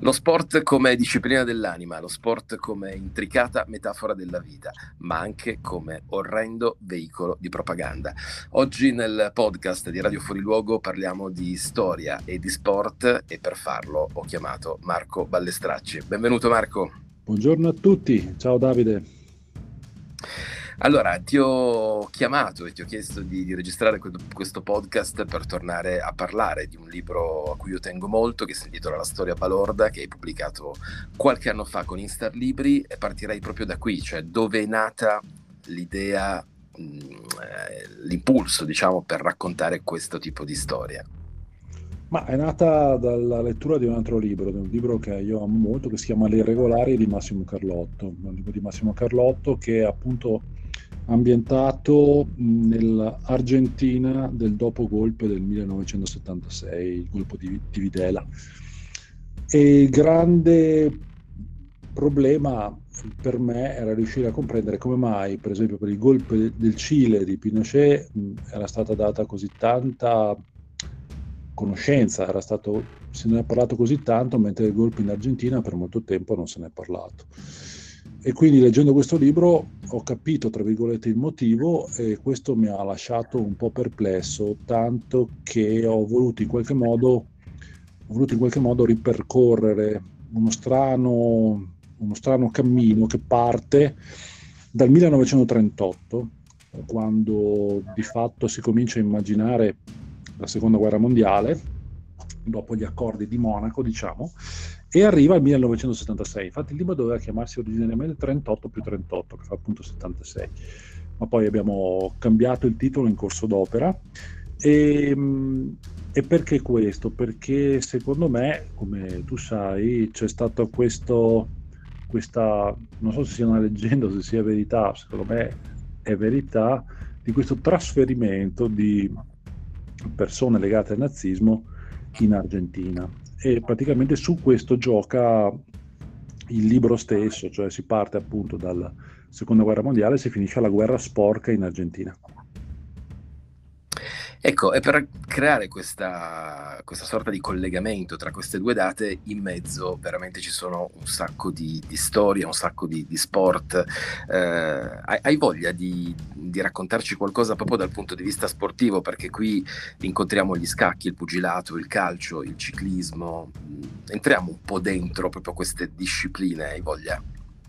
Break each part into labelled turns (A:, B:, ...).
A: Lo sport come disciplina dell'anima, lo sport come intricata metafora della vita, ma anche come orrendo veicolo di propaganda. Oggi nel podcast di Radio Fuori Luogo parliamo di storia e di sport e per farlo ho chiamato Marco Ballestracci. Benvenuto Marco.
B: Buongiorno a tutti, ciao Davide.
A: Allora, ti ho chiamato e ti ho chiesto di, di registrare questo podcast per tornare a parlare di un libro a cui io tengo molto, che si intitola La storia balorda, che hai pubblicato qualche anno fa con Instar Libri e partirei proprio da qui, cioè dove è nata l'idea, mh, eh, l'impulso, diciamo, per raccontare questo tipo di storia.
B: Ma è nata dalla lettura di un altro libro, di un libro che io amo molto, che si chiama Le Irregolari di Massimo Carlotto, un libro di Massimo Carlotto che appunto ambientato nell'Argentina del dopo-golpe del 1976, il colpo di, di Videla. E il grande problema per me era riuscire a comprendere come mai, per esempio, per il golpe del Cile di Pinochet era stata data così tanta conoscenza, era stato, se ne è parlato così tanto, mentre il golpe in Argentina per molto tempo non se ne è parlato. E quindi leggendo questo libro ho capito, tra virgolette, il motivo e questo mi ha lasciato un po' perplesso, tanto che ho voluto in qualche modo, in qualche modo ripercorrere uno strano, uno strano cammino che parte dal 1938, quando di fatto si comincia a immaginare la seconda guerra mondiale, dopo gli accordi di Monaco, diciamo, e arriva al 1976. Infatti il libro doveva chiamarsi originariamente 38 più 38, che fa appunto 76, ma poi abbiamo cambiato il titolo in corso d'opera. E, e perché questo? Perché secondo me, come tu sai, c'è stato questo, questa, non so se sia una leggenda o se sia verità, secondo me è verità, di questo trasferimento di persone legate al nazismo in Argentina e praticamente su questo gioca il libro stesso, cioè si parte appunto dalla seconda guerra mondiale e si finisce alla guerra sporca in Argentina.
A: Ecco, e per creare questa, questa, sorta di collegamento tra queste due date, in mezzo veramente ci sono un sacco di, di storie, un sacco di, di sport. Eh, hai, voglia di, di, raccontarci qualcosa proprio dal punto di vista sportivo? Perché qui incontriamo gli scacchi, il pugilato, il calcio, il ciclismo. Entriamo un po' dentro proprio queste discipline, hai voglia?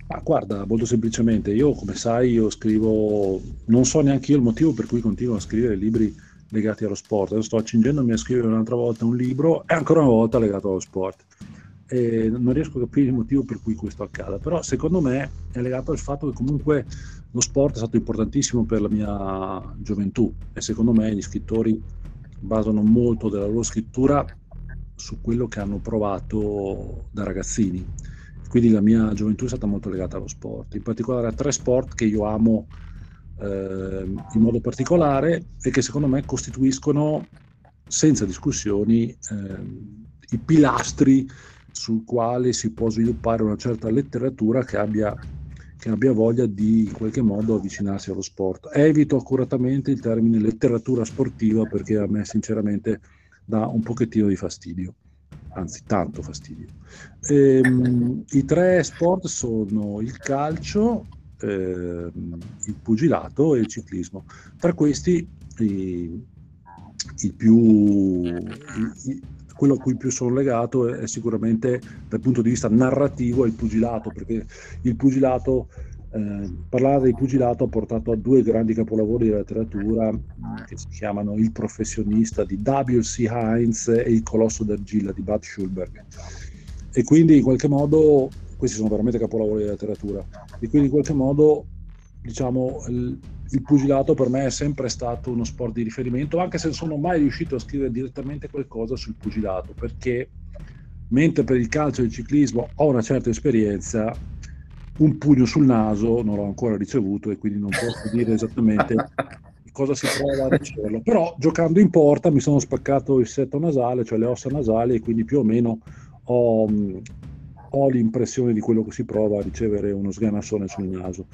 B: Ah, guarda, molto semplicemente, io come sai, io scrivo, non so neanche io il motivo per cui continuo a scrivere libri legati allo sport. Adesso sto accingendomi a scrivere un'altra volta un libro e ancora una volta legato allo sport. E non riesco a capire il motivo per cui questo accada, però secondo me è legato al fatto che comunque lo sport è stato importantissimo per la mia gioventù e secondo me gli scrittori basano molto della loro scrittura su quello che hanno provato da ragazzini. Quindi la mia gioventù è stata molto legata allo sport, in particolare a tre sport che io amo in modo particolare e che secondo me costituiscono senza discussioni eh, i pilastri sul quale si può sviluppare una certa letteratura che abbia, che abbia voglia di in qualche modo avvicinarsi allo sport. Evito accuratamente il termine letteratura sportiva perché a me sinceramente dà un pochettino di fastidio anzi tanto fastidio. Ehm, I tre sport sono il calcio, eh, il pugilato e il ciclismo. Tra questi i, il più, il, quello a cui più sono legato è, è, sicuramente dal punto di vista narrativo il pugilato, perché il pugilato, eh, parlare del pugilato ha portato a due grandi capolavori della letteratura che si chiamano Il professionista di W.C. Heinz e Il colosso d'argilla di Bud Schulberg. E quindi in qualche modo questi sono veramente capolavori della letteratura. E quindi in qualche modo diciamo il, il, pugilato per me è sempre stato uno sport di riferimento anche se non sono mai riuscito a scrivere direttamente qualcosa sul pugilato perché mentre per il calcio e il ciclismo ho una certa esperienza un pugno sul naso non l'ho ancora ricevuto e quindi non posso dire esattamente cosa si prova a riceverlo però giocando in porta mi sono spaccato il setto nasale cioè le ossa nasali e quindi più o meno ho, ho l'impressione di quello che si prova a ricevere uno sganassone sul naso.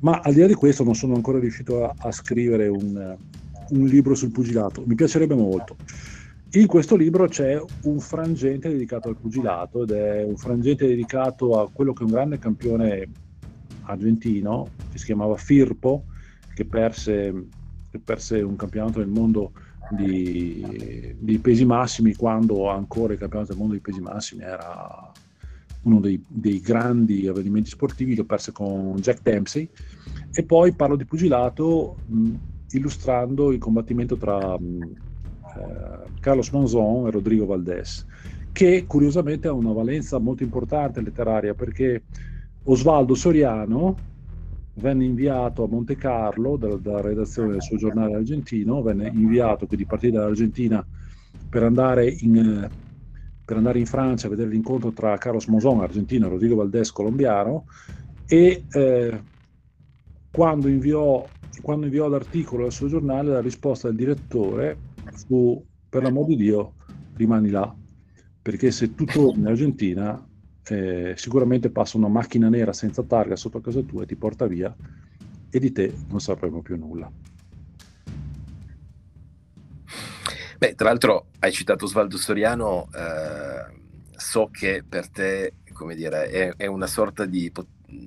B: Ma al di là di questo non sono ancora riuscito a, a scrivere un, un, libro sul pugilato, mi piacerebbe molto. In questo libro c'è un frangente dedicato al pugilato ed è un frangente dedicato a quello che è un grande campione argentino che si chiamava Firpo, che perse, che perse un campionato del mondo di, di, pesi massimi quando ancora il campionato del mondo di pesi massimi era uno dei, dei, grandi avvenimenti sportivi, lo perse con Jack Dempsey. E poi parlo di pugilato mh, illustrando il combattimento tra mh, eh, Carlos Monzon e Rodrigo Valdés, che curiosamente ha una valenza molto importante letteraria perché Osvaldo Soriano venne inviato a Monte Carlo dalla, dalla redazione del suo giornale argentino, venne inviato quindi partire dall'Argentina per andare in, per andare in Francia a vedere l'incontro tra Carlos Monzon, argentino, e Rodrigo Valdés, colombiano, e eh, quando, inviò, quando inviò l'articolo al suo giornale, la risposta del direttore fu per l'amor di Dio rimani là, perché se tu torni in Argentina eh, sicuramente passa una macchina nera senza targa sotto casa tua e ti porta via e di te non sapremo più nulla.
A: Beh, tra l'altro hai citato Osvaldo Soriano, eh, so che per te, come dire, è, è una sorta di,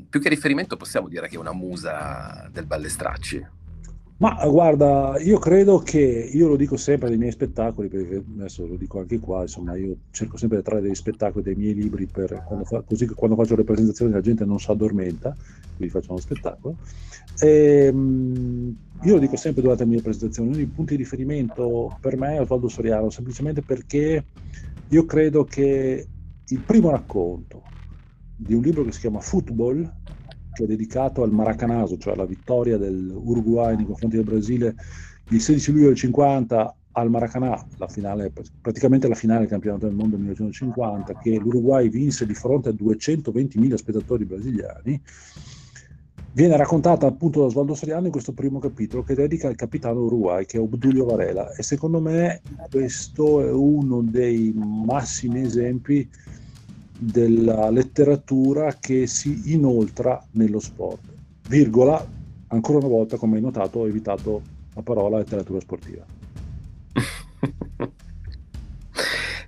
A: più che riferimento possiamo dire che è una musa del Ballestracci.
B: Ma guarda, io credo che, io lo dico sempre nei miei spettacoli, perché adesso lo dico anche qua, insomma, io cerco sempre di trarre degli spettacoli dei miei libri, quando fa, così che quando faccio le presentazioni la gente non si addormenta, quindi faccio uno spettacolo. E, ehm, io lo dico sempre durante le mie presentazioni, uno dei punti di riferimento per me è Osvaldo Soriano, semplicemente perché io credo che il primo racconto di un libro che si chiama Football, che è dedicato al Maracanazo, cioè alla vittoria dell'Uruguay nei confronti del Brasile il 16 luglio del 50 al Maracanã, la finale, praticamente la finale del campionato del mondo 1950, che l'Uruguay vinse di fronte a 220.000 spettatori brasiliani, viene raccontata appunto da Osvaldo Soriano in questo primo capitolo che dedica al capitano Uruguay, che è Obdulio Varela. E secondo me questo è uno dei massimi esempi della letteratura che si inoltra nello sport. Virgola, ancora una volta, come hai notato, ho evitato la parola letteratura sportiva.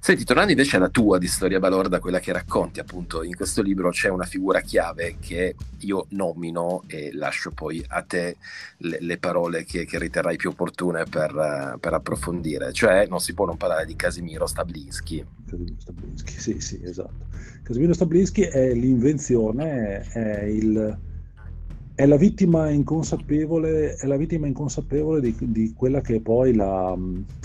A: Senti, tornando invece alla tua di storia balorda, quella che racconti appunto in questo libro, c'è una figura chiave che io nomino e lascio poi a te le, le parole che, che, riterrai più opportune per, per, approfondire, cioè non si può non parlare di Casimiro Stablinski.
B: Casimiro Stablinski, sì, sì, esatto. Casimiro Stablinski è l'invenzione, è il è la vittima inconsapevole, la vittima inconsapevole di, di, quella che è poi la,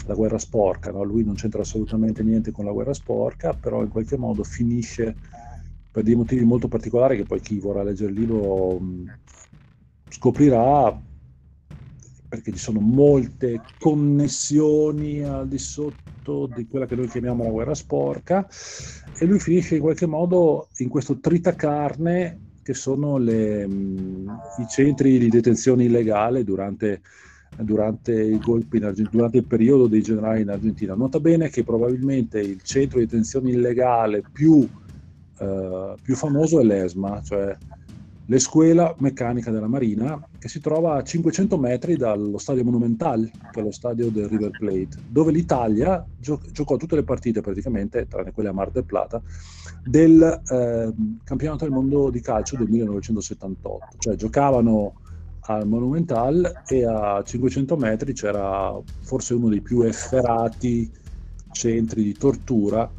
B: la guerra sporca. No? Lui non c'entra assolutamente niente con la guerra sporca, però in qualche modo finisce per dei motivi molto particolari che poi chi vorrà leggere il libro mh, scoprirà perché ci sono molte connessioni al di sotto di quella che noi chiamiamo la guerra sporca e lui finisce in qualche modo in questo tritacarne che sono le, i centri di detenzione illegale durante, durante, i golpi durante il periodo dei generali in Argentina. Nota bene che probabilmente il centro di detenzione illegale più, eh, più famoso è l'ESMA, cioè l'escuela meccanica della Marina, che si trova a 500 metri dallo stadio Monumental, che è lo stadio del River Plate, dove l'Italia gio- giocò tutte le partite praticamente, tranne quelle a Mar del Plata, del eh, campionato del mondo di calcio del 1978. Cioè giocavano al Monumental e a 500 metri c'era forse uno dei più efferati centri di tortura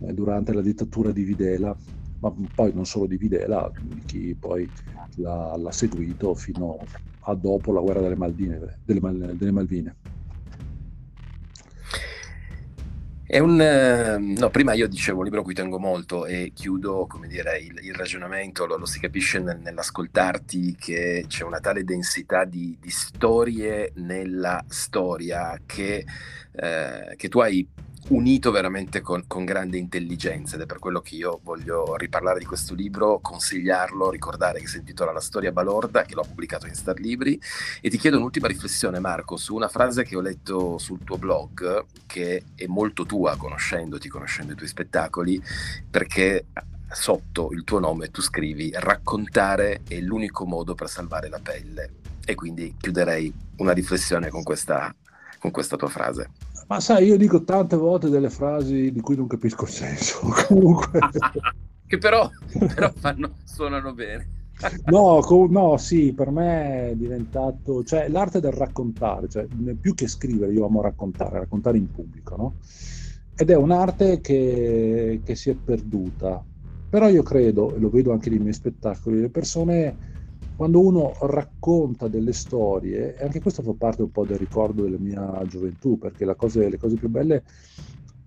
B: eh, durante la dittatura di Videla ma poi non solo di Videla, di chi poi l'ha, l'ha, seguito fino a dopo la guerra delle Malvine. Delle, delle Malvine.
A: È un, ehm, no, prima io dicevo un libro a cui tengo molto e chiudo dire, il, il ragionamento, lo, lo, si capisce nel, nell'ascoltarti che c'è una tale densità di, di storie nella storia che, eh, che tu hai unito veramente con, con, grande intelligenza ed è per quello che io voglio riparlare di questo libro, consigliarlo, ricordare che si intitola La storia balorda, che l'ho pubblicato in Star Libri e ti chiedo un'ultima riflessione Marco su una frase che ho letto sul tuo blog che è molto tua conoscendoti, conoscendo i tuoi spettacoli, perché sotto il tuo nome tu scrivi raccontare è l'unico modo per salvare la pelle e quindi chiuderei una riflessione con questa con questa tua frase.
B: Ma sai, io dico tante volte delle frasi di cui non capisco il senso, comunque.
A: che però, però fanno, suonano bene.
B: no, co- no, sì, per me è diventato, cioè l'arte del raccontare, cioè più che scrivere, io amo raccontare, raccontare in pubblico, no? Ed è un'arte che, che si è perduta. Però io credo, e lo vedo anche nei miei spettacoli, le persone quando uno racconta delle storie, e anche questo fa parte un po' del ricordo della mia gioventù, perché cose, le cose più belle,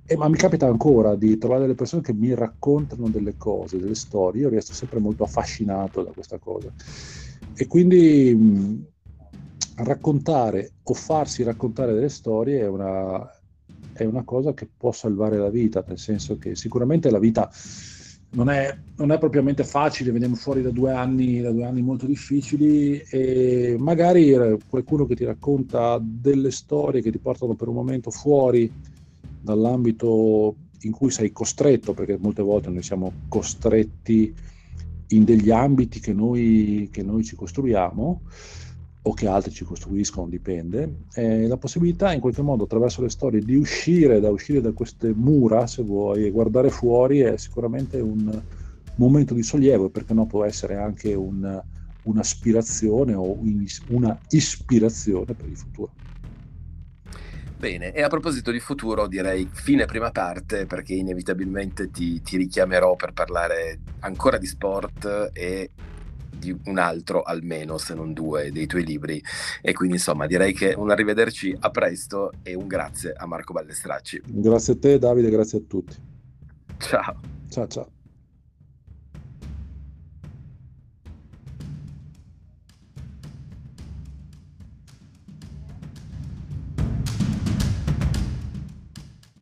B: eh, ma mi capita ancora di trovare delle persone che mi raccontano delle cose, delle storie, io resto sempre molto affascinato da questa cosa. E quindi mh, raccontare o farsi raccontare delle storie è una, è una cosa che può salvare la vita, nel senso che sicuramente la vita non è, non è, propriamente facile, veniamo fuori da due, anni, da due anni molto difficili e magari qualcuno che ti racconta delle storie che ti portano per un momento fuori dall'ambito in cui sei costretto, perché molte volte noi siamo costretti in degli ambiti che noi, che noi ci costruiamo o che altri ci costruiscono, dipende, eh, la possibilità in qualche modo attraverso le storie di uscire da, uscire da queste mura, se vuoi, e guardare fuori è sicuramente un momento di sollievo, perché no può essere anche un, un'aspirazione o una ispirazione per il futuro.
A: Bene, e a proposito di futuro direi fine prima parte perché inevitabilmente ti, ti richiamerò per parlare ancora di sport e di un altro almeno, se non due, dei tuoi libri. E quindi insomma direi che un arrivederci a presto e un grazie a Marco Ballestracci.
B: Grazie a te Davide, grazie a tutti.
A: Ciao.
B: Ciao ciao.